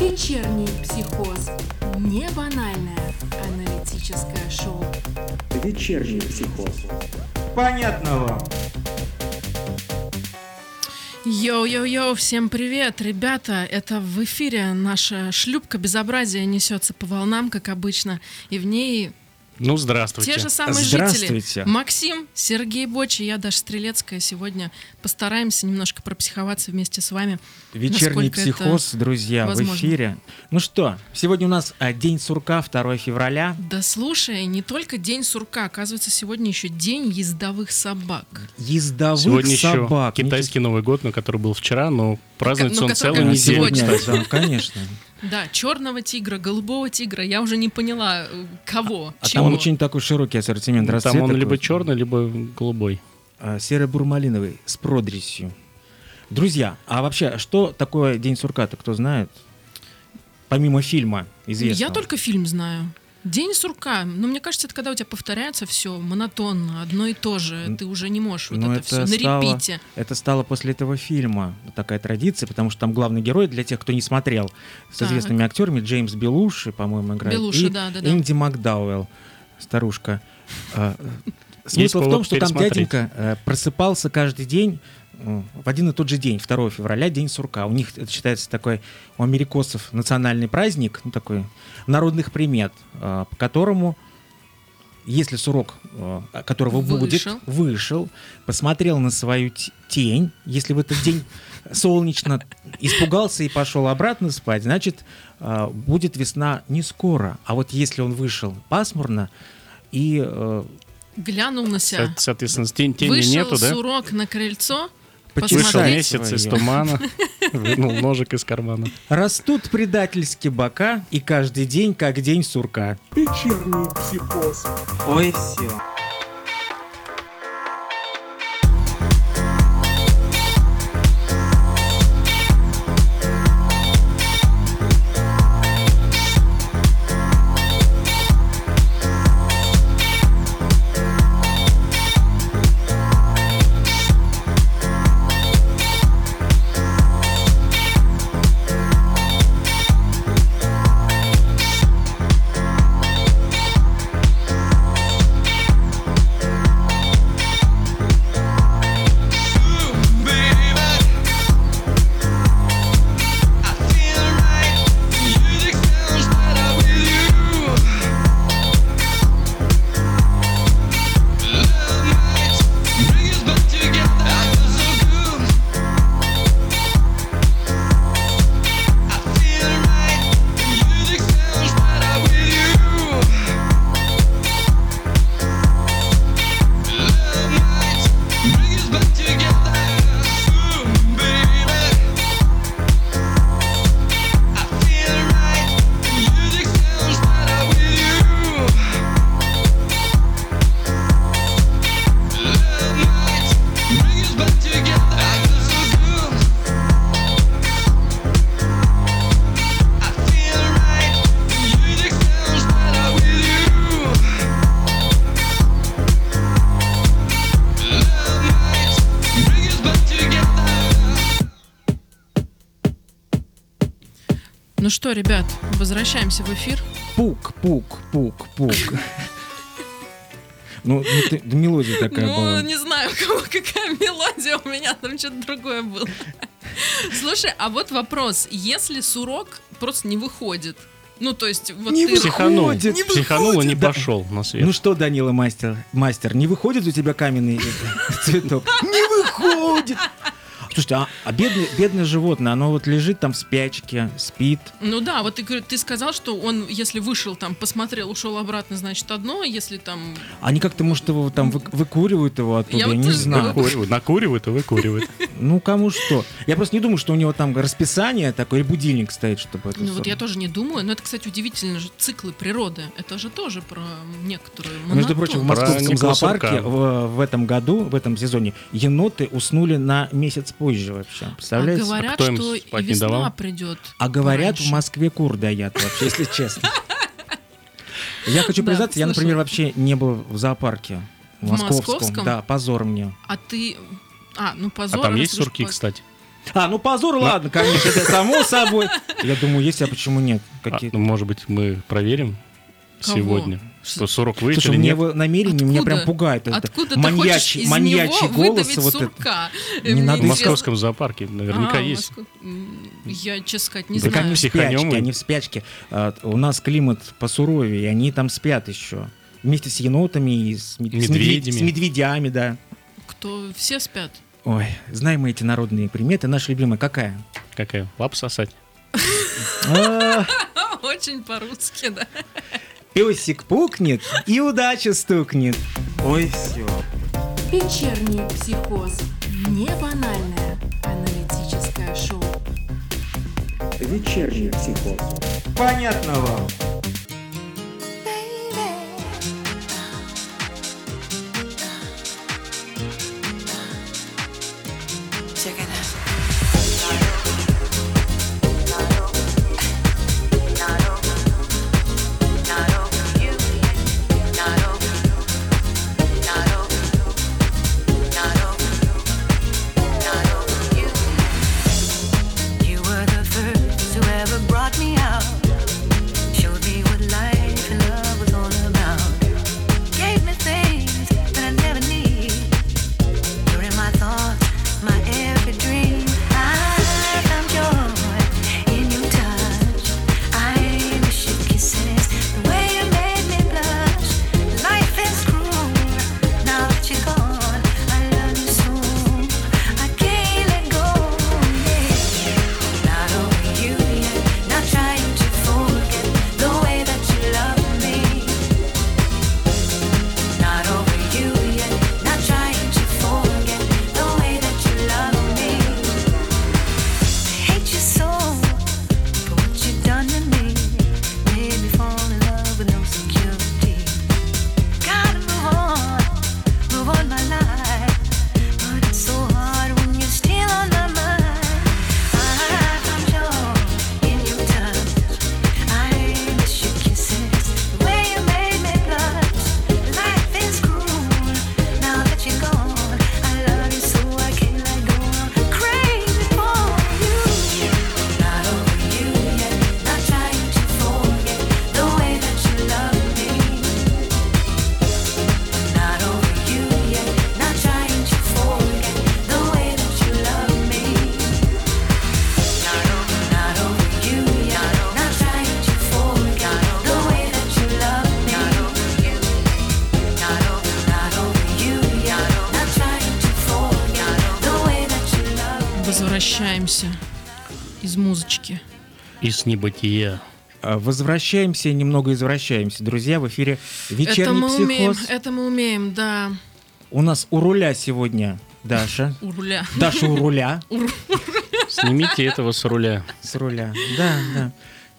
Вечерний психоз. Не банальное аналитическое шоу. Вечерний психоз. Понятно вам. Йоу-йоу-йоу, всем привет, ребята! Это в эфире наша шлюпка безобразия несется по волнам, как обычно, и в ней Ну, здравствуйте. те же самые Здравствуйте. жители. Максим, Сергей Боч и я, Даша Стрелецкая. Сегодня постараемся немножко пропсиховаться вместе с вами. Вечерний психоз, друзья, возможно. в эфире. Ну что, сегодня у нас день сурка, 2 февраля. Да слушай, не только день сурка, оказывается, сегодня еще день ездовых собак. Ездовых Сегодня собак. еще китайский Новый год, на который был вчера, но празднуется ну, он который целую неделю, сегодня. да, конечно. Да, черного тигра, голубого тигра. Я уже не поняла, э, кого, А чего. там очень такой широкий ассортимент Там расцветок. он либо черный, либо голубой. А, Серо-бурмалиновый, с продресью. Друзья, а вообще, что такое День сурка-то, кто знает? Помимо фильма известного. Я только фильм знаю. День сурка. Но мне кажется, это когда у тебя повторяется все монотонно, одно и то же. Ты уже не можешь вот Ну, это, все на стало- репите. Это стало после этого фильма такая традиция, потому что там главный герой, для тех, кто не смотрел, с Так. известными актерами, Джеймс Белуши, по-моему, играет. Белуши, и да, да, да. Энди Макдауэлл, старушка. Есть Смысл в том, что там дяденька э, просыпался каждый день в один и тот же день, 2 февраля, день сурка. У них это считается такой, у америкосов национальный праздник, ну, такой народных примет, э, по которому если сурок, э, которого будет, Вышел. вышел, посмотрел на свою тень, если в этот день солнечно, испугался и пошел обратно спать, значит, будет весна не скоро. А вот если он вышел пасмурно и Глянул на себя. Со- Соответственно, тень- тени Вышел нету, да? сурок на крыльцо. Почесать Вышел месяц из тумана, вынул ножик из кармана. Растут предательски бока, и каждый день как день сурка. Вечерний психоз. Ой, все. Ну что, ребят, возвращаемся в эфир. Пук, пук, пук, пук. Ну, ну, ты- мелодия такая ну, была. не знаю, у кого какая мелодия, у меня там что-то другое было. Слушай, а вот вопрос. Если сурок просто не выходит, ну, то есть, вот Не ты... выходит. Психанул. не Психанул и не выходит, да. пошел на свет. Ну что, Данила мастер, мастер, не выходит у тебя каменный цветок? Не выходит! Слушайте, а, а бедное, бедное животное, оно вот лежит там в спячке, спит. Ну да, вот ты, ты сказал, что он, если вышел там, посмотрел, ушел обратно, значит одно, если там... Они как-то, может, его там вы- выкуривают его оттуда, Я я, вот не знаю. Накуривают, накуривают и выкуривают. Ну, кому что. Я просто не думаю, что у него там расписание такое, и будильник стоит, чтобы это Ну вот я тоже не думаю, но это, кстати, удивительно же, циклы природы, это же тоже про некоторую Между прочим, в московском зоопарке в, в этом году, в этом сезоне, еноты уснули на месяц позже вообще. А Представляете? говорят, кто им что спать не весна давал? придет. А говорят, пораньше. в Москве кур даят вообще, если честно. Я хочу признаться, я, например, вообще не был в зоопарке. В московском? Да, позор мне. А ты... А, ну позор. А там есть сурки, кстати? А, ну позор, ладно, конечно, это само собой. Я думаю, есть, а почему нет? А, Какие... ну, может быть, мы проверим Кого? сегодня, Что? что сурок выйдет Слушай, или мне нет. его намерение меня Откуда? прям пугает. Это Откуда ты маньячий, хочешь из маньячий него голос. Вот это. сурка? Не Мне надо В московском зоопарке наверняка А, есть. Москва- М, Я, честно сказать, не Так знаю. они в спячке, и- они в спячке. А, У нас климат посуровее, и они там спят еще. Вместе с енотами и с, мед- Медведями. с медведями, да. Кто? Все спят. Ой, знаем мы эти народные приметы. Наша любимая какая? Какая? Лап сосать. А, Очень по-русски, да. Песик пукнет и удача стукнет. Ой, все. Вечерний психоз. Не банальное аналитическое шоу. Вечерний психоз. Понятно вам. Возвращаемся из музычки. Из небытия. А, Возвращаемся, немного извращаемся. Друзья, в эфире Это вечерний мы умеем, психоз. это мы умеем, да. У нас у руля сегодня Даша. У руля. Даша у руля. Снимите этого с руля. С руля. Да, да.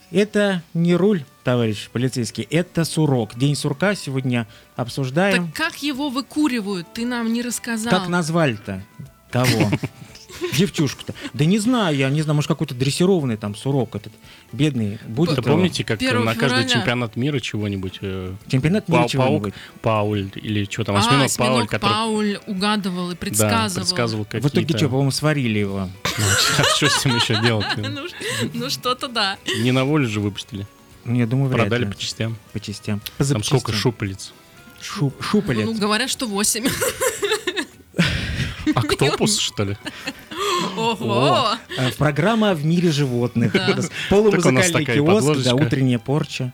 Это не руль, товарищ полицейский, это сурок. День сурка сегодня обсуждаем. Так как его выкуривают, ты нам не рассказал. Как назвали-то? Кого? Девчушку-то. Да не знаю, я не знаю, может какой-то дрессированный там сурок этот бедный будет. Это его? помните, как на каждый февраля. чемпионат мира чего-нибудь? э, Чемпионат мира чего-нибудь. Паук, Пауль или что там, а, осьминог, осьминог Пауль, который Пауль угадывал и да, предсказывал. предсказывал В итоге что, по-моему, сварили его. А что с этим еще делать? Ну, ну что-то да. Не на волю же выпустили. Ну, я думаю, вряд Продали ли. по частям. по частям. Там сколько шупалец. Шу- шупалец. Ну, говорят, что 8. Октопус, что ли? Ого! Э, Программа в мире животных. Да. Полумузыкальный киоск, да, утренняя порча.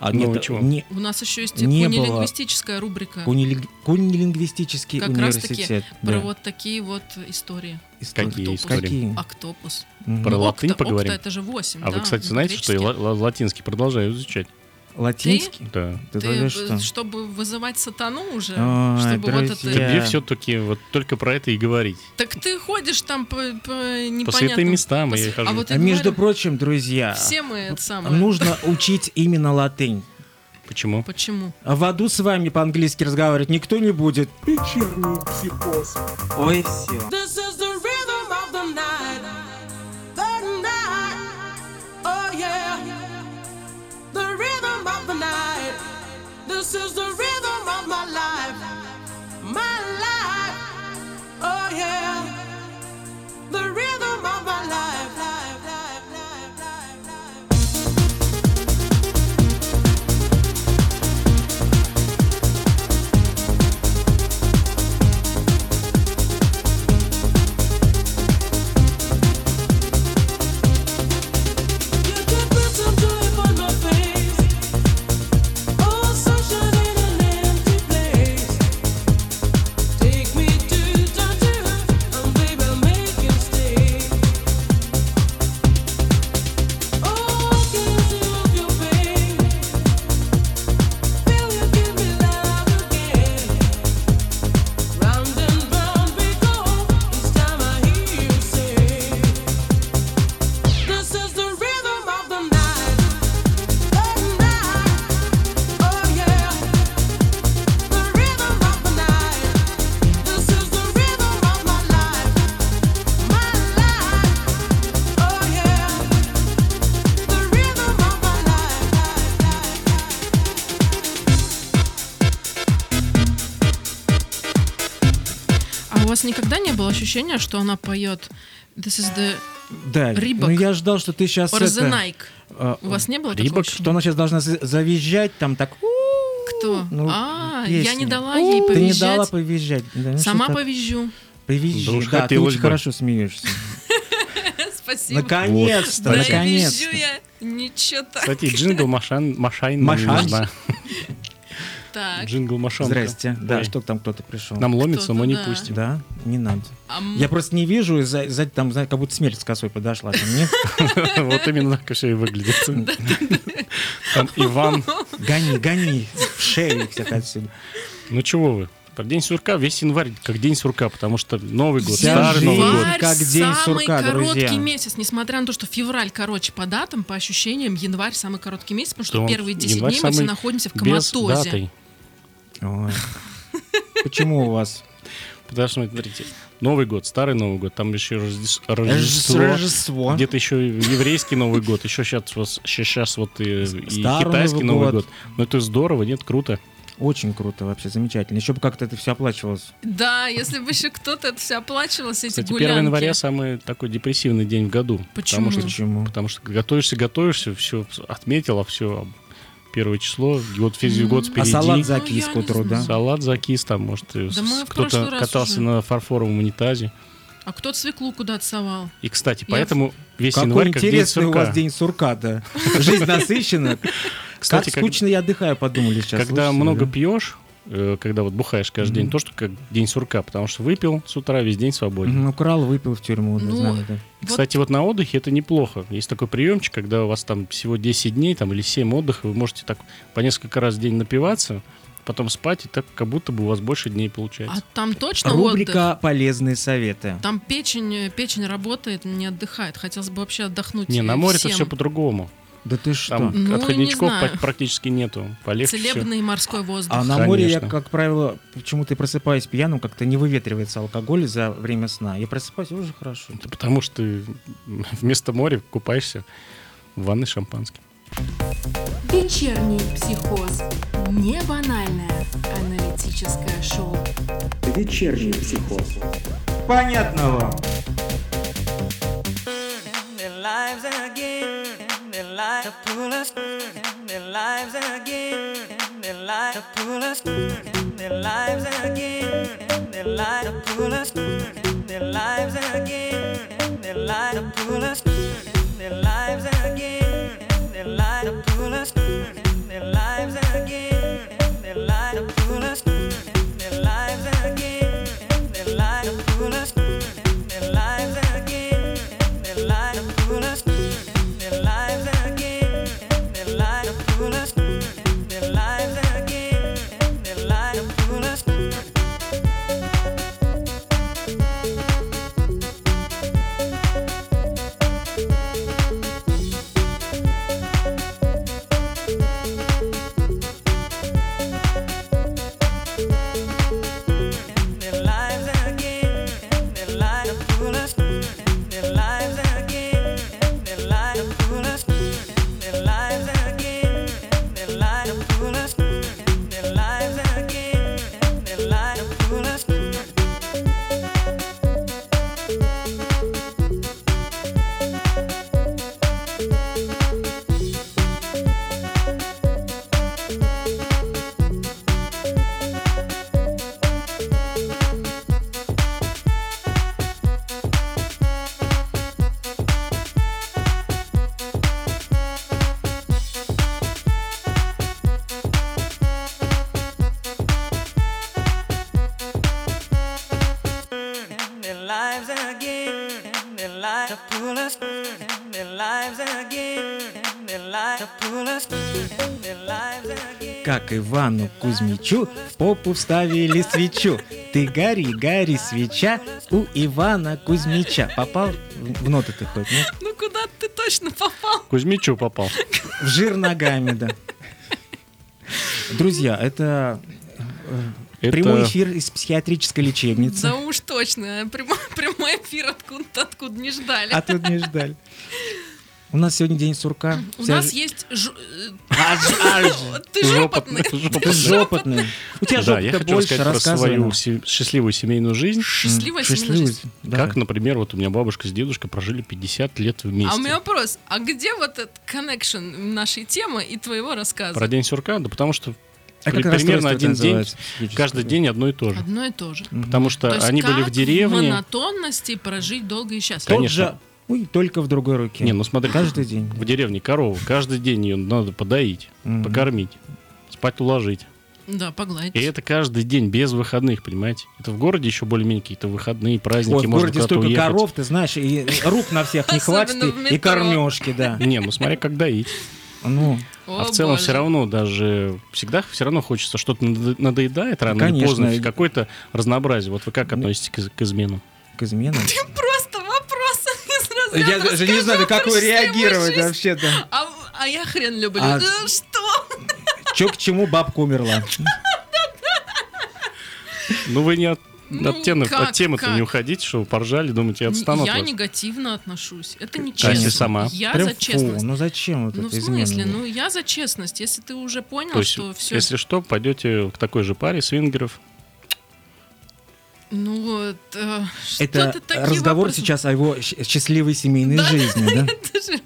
А Ну, нет, чего? не, У нас еще есть Не было. кунилингвистическая рубрика. кунилинг- кунилингвистический Как раз таки университет. Про да. вот такие вот истории. Истории. Какие Октопус. истории? Октопус. Про Ну, латынь окта- поговорим? окта это же 8, А вы, кстати, знаете, что и ла- ла- латинский продолжаю изучать? Латинский? Да. Ты, Ты, что? чтобы вызывать сатану уже, Ой, чтобы вот это... Тебе все-таки вот только про это и говорить. Так ты ходишь там по, по непонятным... По святым местам по я хожу. А вот А между говорю, прочим, друзья, все мы это самое. нужно учить именно латынь. Почему? Почему? А в аду с вами по-английски разговаривать никто не будет. Вечерний психоз. Ой, все. This is the rhythm вас никогда не было ощущения, что она поет This is the Да, Рибок. ну я ждал, что ты сейчас or the Nike? а, У вас не было такого Рибок? что она сейчас должна за- завизжать, там так... Кто? Ну, а, я песня. не дала ей Ты не повизжать. дала повизжать. Да, ну Сама повизжу. Повизжи. Да уж Да, ты очень бы. хорошо смеешься. Спасибо. Наконец-то, Вот. Да наконец-то. визжу я. Ничего так. Кстати, джингл Машан, Машайн. Машайн. Так. Джингл Машонка. Здрасте. Да, Ой. что там кто-то пришел? Нам ломится, мы не да. пустим. Да, не надо. А м- Я просто не вижу, и за- сзади там, как будто смерть с косой подошла. Нет? Вот именно так все и выглядит. Там Иван. Гони, гони, в шею всех отсюда. Ну чего вы? Про день сурка весь январь как день сурка, потому что Новый год, Вся старый. Новый год. Как день самый сурка, короткий друзья. месяц, несмотря на то, что февраль короче по датам, по ощущениям, январь самый короткий месяц, потому что Что он- первые 10 январь дней мы все находимся в Без коматозе. Ой. Почему у вас Потому что, смотрите, Новый год, старый Новый год, там еще Рождес- Рождество? Рождество, Рождество. где-то еще еврейский Новый год, еще сейчас, вот, сейчас вот и, и Старый китайский Новый Новый год. год. Ну это здорово, нет, круто. Очень круто, вообще замечательно. Еще бы как-то это все оплачивалось. Да, если бы еще кто-то это все оплачивал, эти Кстати, 1 гулянки. января самый такой депрессивный день в году. Почему? Потому что, Почему? потому что готовишься, готовишься, все отметила, все первое число, вот весь год А впереди. салат закис Ну, я к утру, да? Салат закис там, может, и Да кто-то катался уже. на фарфоровом унитазе. А кто свеклу куда-то совал? И, кстати, Я поэтому весь Какой январь как день интересный у сурка. вас день сурка, да. Жизнь насыщена. Кстати, как скучно я отдыхаю, подумали сейчас. когда много да? пьешь, э, когда вот бухаешь каждый день, Мгм. то, что как день сурка, потому что выпил с утра, весь день свободен. Мгм, Украл, выпил в тюрьму, Ну, да. Вот- Кстати, вот на отдыхе это неплохо. Есть такой приемчик, когда у вас там всего 10 дней там, или 7 отдыха, вы можете так по несколько раз в день напиваться, потом спать, и так как будто бы у вас больше дней получается. А там точно отдых? Рубрика «Полезные советы». Там печень, э, печень работает, не отдыхает. Хотелось бы вообще отдохнуть. Не, на э, море это все по-другому. Да ты что? Там Ну, отходничков не практически нету. Полегче. Целебный морской воздух. А на море я, Конечно. как правило, почему-то и просыпаюсь пьяным, как-то не выветривается алкоголь за время сна. Я просыпаюсь, уже хорошо. Это потому что ты вместо моря купаешься в ванной шампанским. Вечерний психоз. Не банальное аналитическое шоу. Вечерний психоз. Понятно вам. Their their to pull us, in their lives again, their lives to pull us, in their lives again, their lives to pull us, in their lives again, their lives to pull us, in their lives again, their lives to pull us, their lives Как Ивану Кузьмичу в попу вставили свечу. Ты гори, гори, свеча у Ивана Кузьмича. Попал в ноты ты хоть, нет? Ну куда ты точно попал? Кузьмичу попал. В жир ногами, да. Друзья, это э, Это- прямой эфир из психиатрической лечебницы. Да уж точно. Прямой, прямой эфир откуда-то откуда не ждали. А тут не ждали. У нас сегодня день сурка. У Вся нас ж- есть... э, А, ж- а, ж- Ты жопотный. Ты жопотный. У тебя Да, я хочу больше, рассказать про свою счастливую семейную жизнь. Счастливая семейная жизнь. Как, например, вот у меня бабушка с дедушкой прожили 50 лет вместе. А у меня вопрос, а где вот этот connection нашей темы и твоего рассказа? Про день сурка? Да потому что А как примерно один день, каждый день одно и то же. Одно и то же. Потому что То есть они были в деревне. монотонности прожить долго и счастливо. Тот Конечно. же, ой, только в другой руке. Не, ну смотри, Каждый день. в деревне корову, каждый день ее надо подоить, Мгм. покормить, спать уложить. Да, погладить. И это каждый день, без выходных, понимаете? Это в городе еще более-менее какие-то выходные, праздники, Ой, в можно городе столько уехать. коров, ты знаешь, и рук на всех не хватит, и, кормежки, да. Не, ну смотря как доить. Ну, О, а в целом боже. все равно даже всегда все равно хочется что-то надо- надоедает рано или Конечно. поздно, какое-то разнообразие. Вот вы как относитесь к, к изменам? к изменам. Разряда, Я даже не «Расскажи знаю, как счастливую реагировать жизнь». вообще-то. А, а я хрен люблю. А- Э, Что? Че к чему бабка умерла? Ну вы не от, Ну, от, темы, как, от темы-то как? не уходите, что вы поржали, думаете, я отстану я от вас. негативно отношусь. Это нечестно. если сама? Я Прям за фу, честность. ну зачем вот Ну, это в смысле? измены? Ну, я за честность. Если ты уже понял, То есть, что все... если что, пойдете к такой же паре свингеров. Ну вот, э, Это ты разговор вопросы- сейчас о его счастливой семейной Да. жизни, да? Это же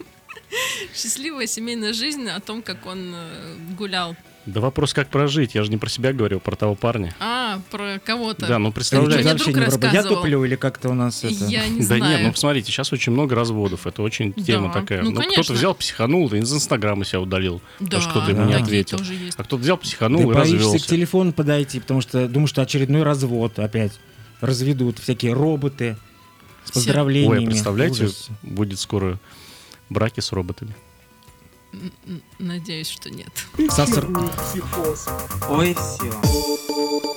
счастливая семейная жизнь о том, как он э, гулял. Да вопрос, как прожить. Я же не про себя говорил, про того парня. А, про кого-то. Да, ну представляете. мне вообще друг не про- Я туплю или как-то у нас это... Я не Да знаю. нет, ну посмотрите, сейчас очень много разводов. Это очень Да, тема такая. ну, Ну, кто-то взял, психанул, и из Инстаграма себя удалил. да, потому что кто-то ему не да. ответил. тоже есть. А кто-то взял, психанул Ты и боишься к развелся. телефону подойти, потому что думаю, что очередной развод опять разведут всякие роботы с поздравлениями. Ой, а представляете, Ужас. будет скоро браки с роботами. Надеюсь, что нет. Соср- Ой, все.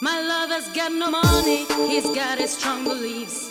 My lover's got no money, he's got his strong beliefs.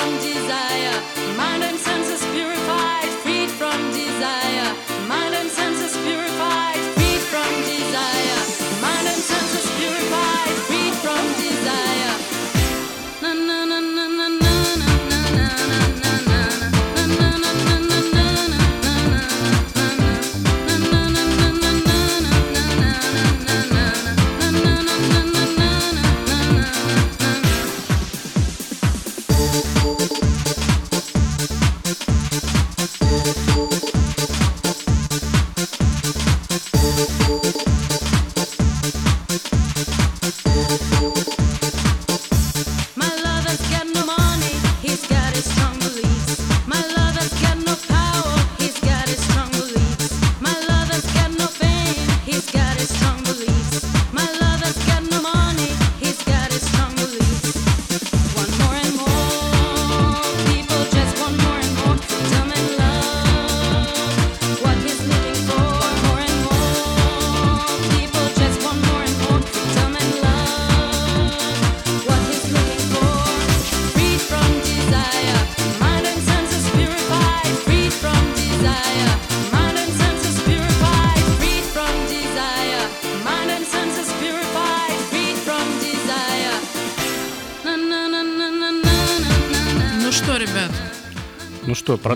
Desire, mind and senses purified.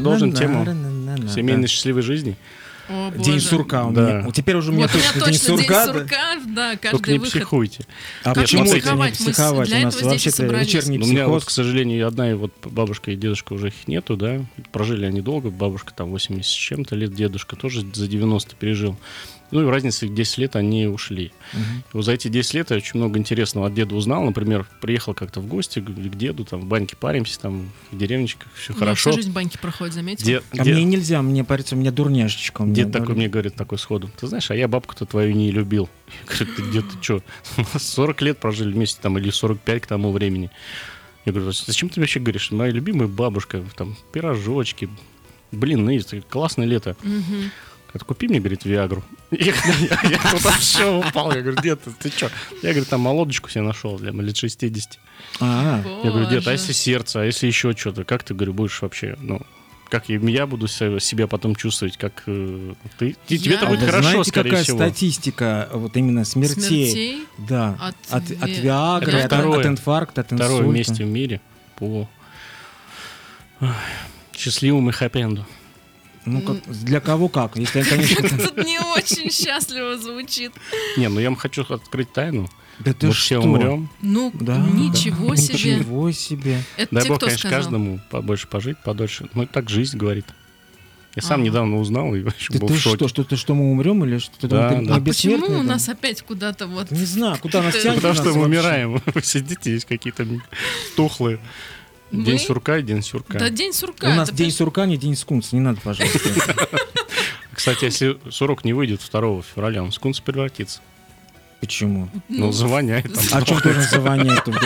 Продолжим тему семейной счастливой жизни. О, День сурка у Да. меня. Теперь уже у меня Вот у меня точно день точно день сурка. да. сурка, да, Только не выход. психуйте. А Нет, почему это не Психовать мы У нас вообще-то собрались. вечерний Ну, у меня вот, к психоз. сожалению, одна и вот бабушка и дедушка уже их нету, да. Прожили они долго. Бабушка там 80 с чем-то лет, дедушка тоже за 90 пережил. Ну и разница в 10 лет они ушли. Вот за эти 10 лет я очень много интересного от деда узнал. Например, приехал как-то в гости к к деду, там в баньке паримся, там в деревничках, все У меня хорошо. всю жизнь баньки проходит, заметил? Дед, А дед- мне нельзя, мне парится, у меня дурняшечка. у меня дед такой мне говорит, такой сходу. Ты знаешь, а я бабку-то твою не любил. Я говорю, ты дед, ты что? 40 лет прожили вместе там или 45 к тому времени. Я говорю, зачем ты вообще говоришь? Моя любимая бабушка, там, пирожочки, блины, это классное лето. Мгм. Говорит, купи мне, говорит, Виагру. Я, тут вообще упал. Я говорю, дед, ты, ты что? Я, говорит, там молодочку себе нашел для лет 60. А, Я говорю, дед, а если сердце, а если еще что-то? Как ты, говорю, будешь вообще, ну, как и я буду се- себя потом чувствовать, как э, ты? Те- Тебе-то Я- будет хорошо, знаете, скорее какая всего. статистика вот именно смертей? Смертей Да. от, От, от ви- Виагры, Это от, второе. от инфаркта, от инсульта. Второе месте в мире по счастливому хэппи-энду. Ну, как, для кого как? Если, конечно... Тут не очень счастливо звучит. Не, ну я вам хочу открыть тайну. Да ты Мы что? все умрем. Ну, Да, ничего да. себе. Ничего себе. Это Дай бог, конечно, сказал? каждому побольше пожить, подольше. Ну, так жизнь говорит. Я сам Ага. недавно узнал и вообще Ты, был ты в шоке. что, что, ты, что мы умрем или что? Ты Да, думаешь, да. А почему у нас опять куда-то вот... Не знаю, куда нас Ты- тянет. Потому что мы умираем. Вы сидите, есть какие-то тухлые. Мы? День сурка и день сурка. Да день сурка. У нас день прям- сурка, не день скунса. Не надо, пожалуйста. Кстати, если сурок не выйдет 2 февраля, он в скунс превратится. Почему? Ну, завоняет там. А что должен завонять? тут?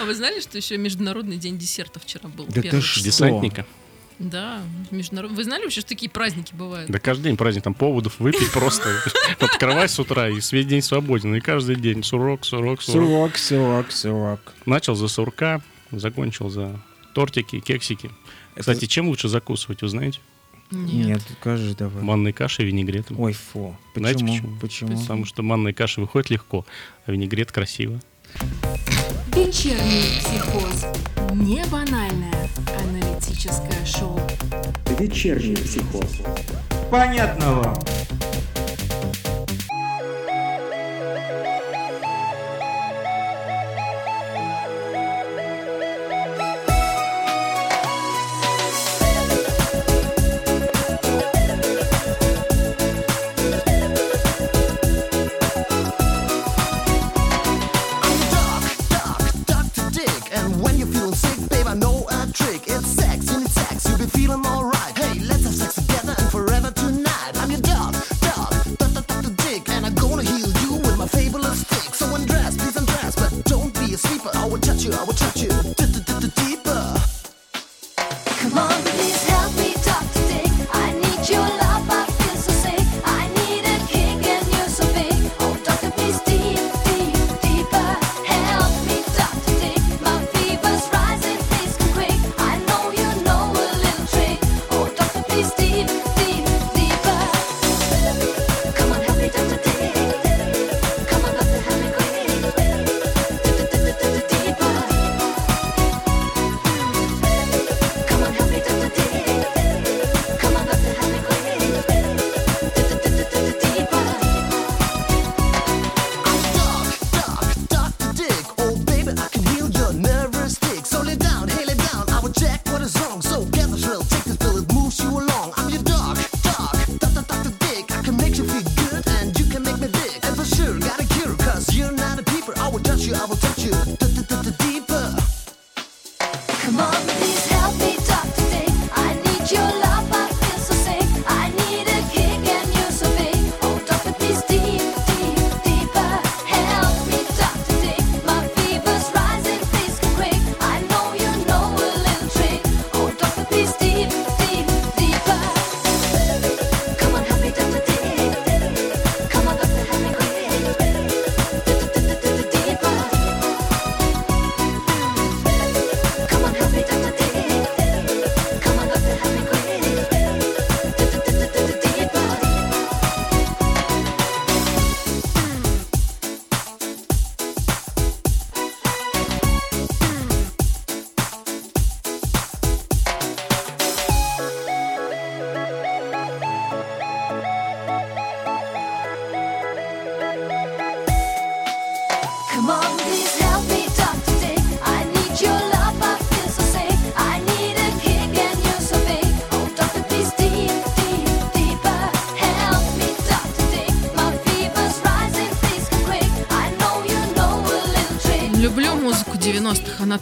А вы знали, что еще Международный день десерта вчера был? Да ты что? Десантника. Да, международный. Вы знали вообще, что такие праздники бывают? Да каждый день праздник, там поводов выпить просто. Открывай с утра, и весь день свободен. И каждый день сурок, сурок, сурок. Сурок, сурок, сурок. Начал за сурка, закончил за тортики, кексики. Кстати, чем лучше закусывать, вы знаете? Нет, скажи давай. Манной кашей и винегретом. Ой, фу. Знаете Почему? почему? Почему? Потому что манная каша выходит легко, а винегрет красиво. Вечерний психоз. Не банальное аналитическое шоу. Вечерний психоз. Понятно вам.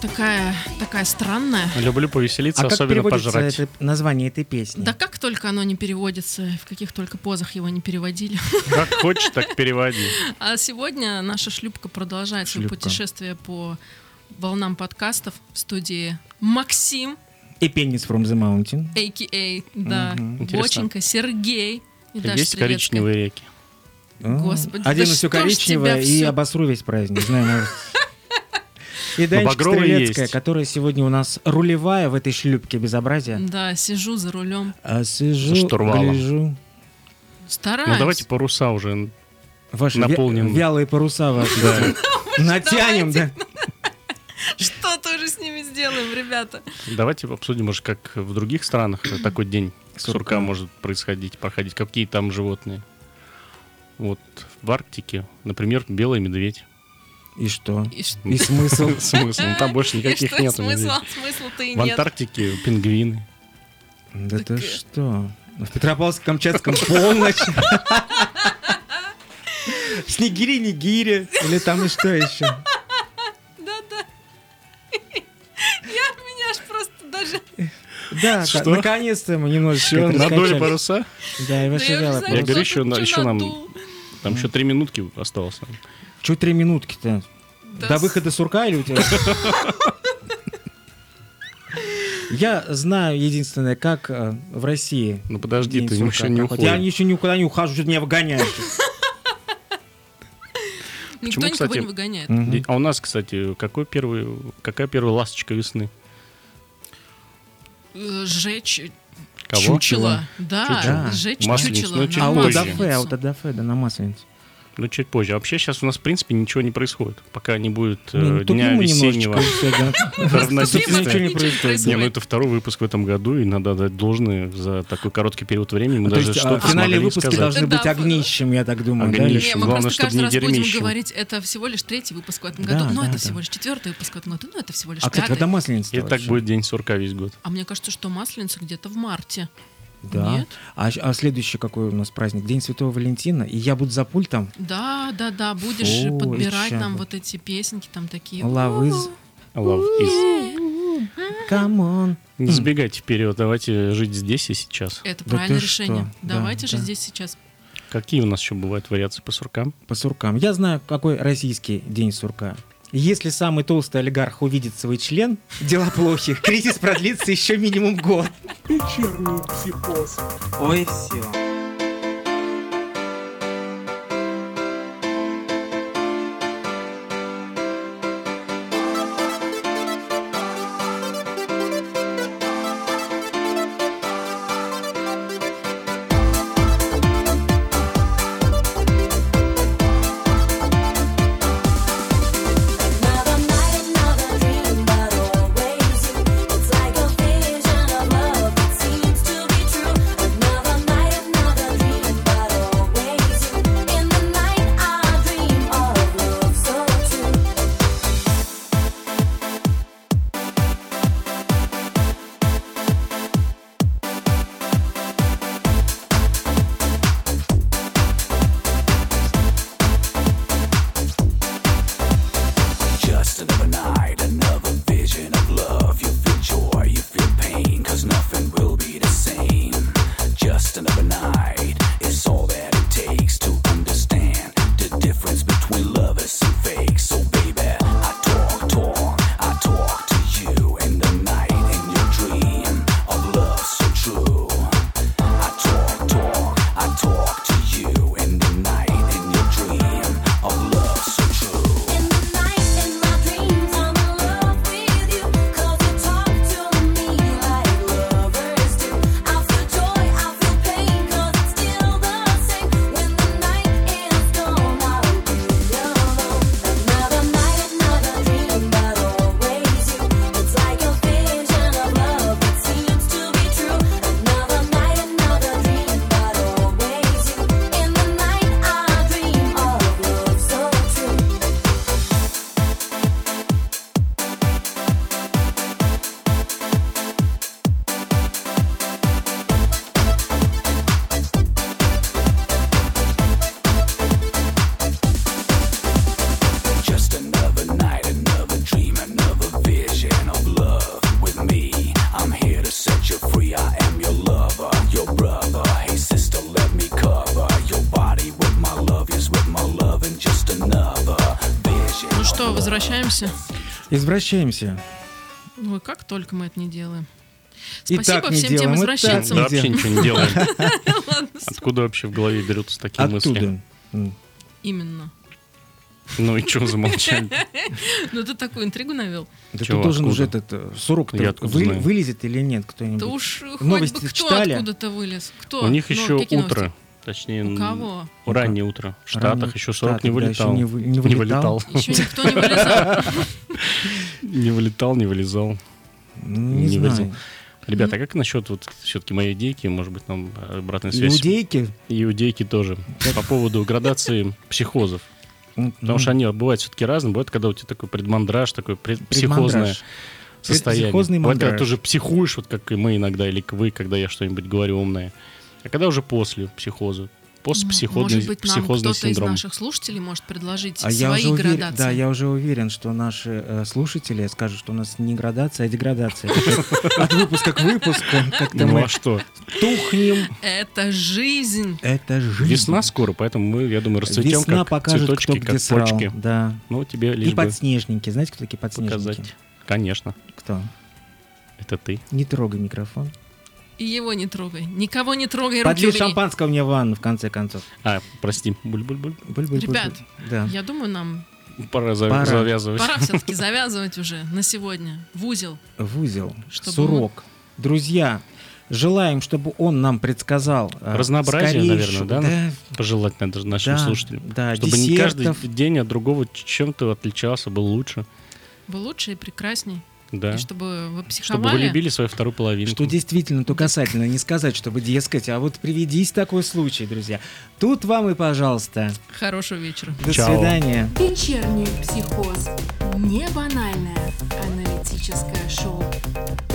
Она такая, такая странная. Люблю повеселиться, А как особенно переводится пожрать. это название этой песни? Да как только оно не переводится, в каких только позах его не переводили. Как хочешь, так переводи. А сегодня наша шлюпка продолжает свое Шлюпка. путешествие по волнам подкастов в студии Максим, И пенис from the mountain. а.к.а. да, Интересно. Боченька, Сергей и Даша Есть Стрелецкая. коричневые реки. Господи, да Одену что все коричневое и всё- обосру весь праздник. Знаю, может. И Данечка багровый Стрелецкая, есть. которая сегодня у нас рулевая в этой шлюпке безобразия. Да, сижу за рулем. А сижу, За штурвалом. гляжу. Стараюсь. Ну давайте паруса уже. Ваши вя- Наполнен. вялые паруса ваши. Да. Натянем, да. Что тоже с ними сделаем, ребята? Давайте обсудим, может, как в других странах такой день сурка Сурка. может происходить, проходить. Какие там животные? Вот в Арктике, например, белый медведь. И что? И ш- И смысл? Смысл? Ну, Там больше и никаких нет. смысла, смысла-то и В нет. Антарктике пингвины. Да ты Так, э, что? В Петропавловск-Камчатском полночь. Снегири-нигири. Или там и что еще? Да-да. Я меня аж просто даже... Да, Что? наконец-то мы немножечко надули паруса. Да, и ваши я говорю, еще еще нам-. Там еще три минутки осталось. Чуть три минутки-то? Да До с- выхода сурка или у тебя? Я знаю единственное, как э, в России. Ну подожди, ты еще не проходит. Я уходишь. еще никуда не ухожу, что ты меня выгоняешь. Никто Почему, никого кстати, не выгоняет. Мгм. А у нас, кстати, какой первый, какая первая ласточка весны? Э, Сжечь Кого? чучело. Да, Чучело. сжечь Масленицу, чучело. ну, чуть А у позже. Адафе, а у Адафе, да, на Масленицу. Ну, чуть позже. А вообще сейчас у нас, в принципе, ничего не происходит, пока не будет э, Не, ну, тупим дня весеннего. Ничего не происходит. Не, ну это второй выпуск в этом году, и надо дать должное за такой короткий период времени. Мы То даже есть а, что-то финальные смогли выпуски сказать. должны быть огнищем, я так думаю. Огнищем. Главное, просто чтоб каждый не раз будем дерьмищем. говорить, это всего лишь третий выпуск в этом году. Ну, да, это всего лишь четвертый выпуск в этом году. Ну, это всего лишь А, пятый. когда Масленица И так будет день сурка весь год. А мне кажется, что Масленица где-то в марте. Да. Нет? А, а следующий какой у нас праздник? День Святого Валентина. И я буду за пультом. Да, да, да, будешь Фу, подбирать нам вот эти песенки там такие. Love is... Love is. Come on. Не забегайте вперед, давайте жить здесь и сейчас. Это Да правильное решение. что? Да, Давайте же да. здесь сейчас. Какие у нас еще бывают вариации по суркам? По суркам. Я знаю, какой российский день сурка. Если самый толстый олигарх увидит свой член, дела плохи. Кризис продлится еще минимум год. Ой, все. to the nine. Возвращаемся? Извращаемся. Ой, как только мы это не делаем. И Спасибо так не всем делаем, тем и так извращенцам. Да вообще ничего не делаем. Откуда вообще в голове берутся такие мысли? Именно. Ну и что замолчали? Ну ты такую интригу навел. Да Чего, тут должен уже этот э, сурок вылезет или нет кто-нибудь. Да уж хоть Новости бы кто читали? откуда-то вылез. Кто? У них Ну, еще утро. Точнее, У кого? раннее утро. В Раннее- Штатах еще 40 не Штаты, да, еще вылетал. не вы- не вылетал. Еще никто не вылезал. Не вылетал, не вылезал. Не, не вылезал. Ребята, а как насчет вот все-таки моей идейки, может быть, нам обратная связь? Иудейки? Иудейки тоже. По поводу градации психозов. Потому ну, что они бывают все-таки разные. Бывает, когда у тебя такой предмандраж, такое психозное состояние. Бывает, когда ты уже психуешь, вот как и мы иногда, или вы, когда я что-нибудь говорю умное. А когда уже после психоза? Постпсихозный Может быть, нам кто-то из синдром. наших слушателей может предложить А я свои уже уверен, градации. да, я уже уверен, что наши э, слушатели скажут, что у нас не градация, а деградация. От выпуска к выпуску как-то Ну мы а что? тухнем. Это жизнь. Это жизнь. Весна скоро, поэтому мы, я думаю, расцветем Весна как покажет, цветочки, кто как где срал. почки. Да. Ну, тебе И лишь подснежники. Знаете, кто такие подснежники? показать. Конечно, Кто? это ты. Не трогай микрофон. И его не трогай. Никого не трогай, Подлей шампанского мне в ванну, в конце концов. А, прости, буль-буль-буль. Ребят, Да. Я думаю, нам Пора, за- Пора. завязывать. пора все-таки завязывать уже на сегодня. В узел. В узел. Чтобы Сурок. Друзья, желаем, чтобы он нам предсказал. э, Разнообразие, скорейшую- наверное, Пожелать надо нашим Да, слушателям. да, Чтобы не каждый десертов. день от другого чем-то отличался, был лучше. Был лучше и прекрасней. Да. И чтобы вы Чтобы вы психовали. любили свою вторую половинку. Что действительно, то касательно, не сказать, чтобы, дескать, а вот приведись такой случай, друзья. Тут вам и пожалуйста. Хорошего вечера. До Чао. свидания. Вечерний психоз. Не банальное аналитическое шоу.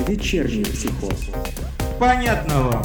Вечерний психоз. Понятно вам.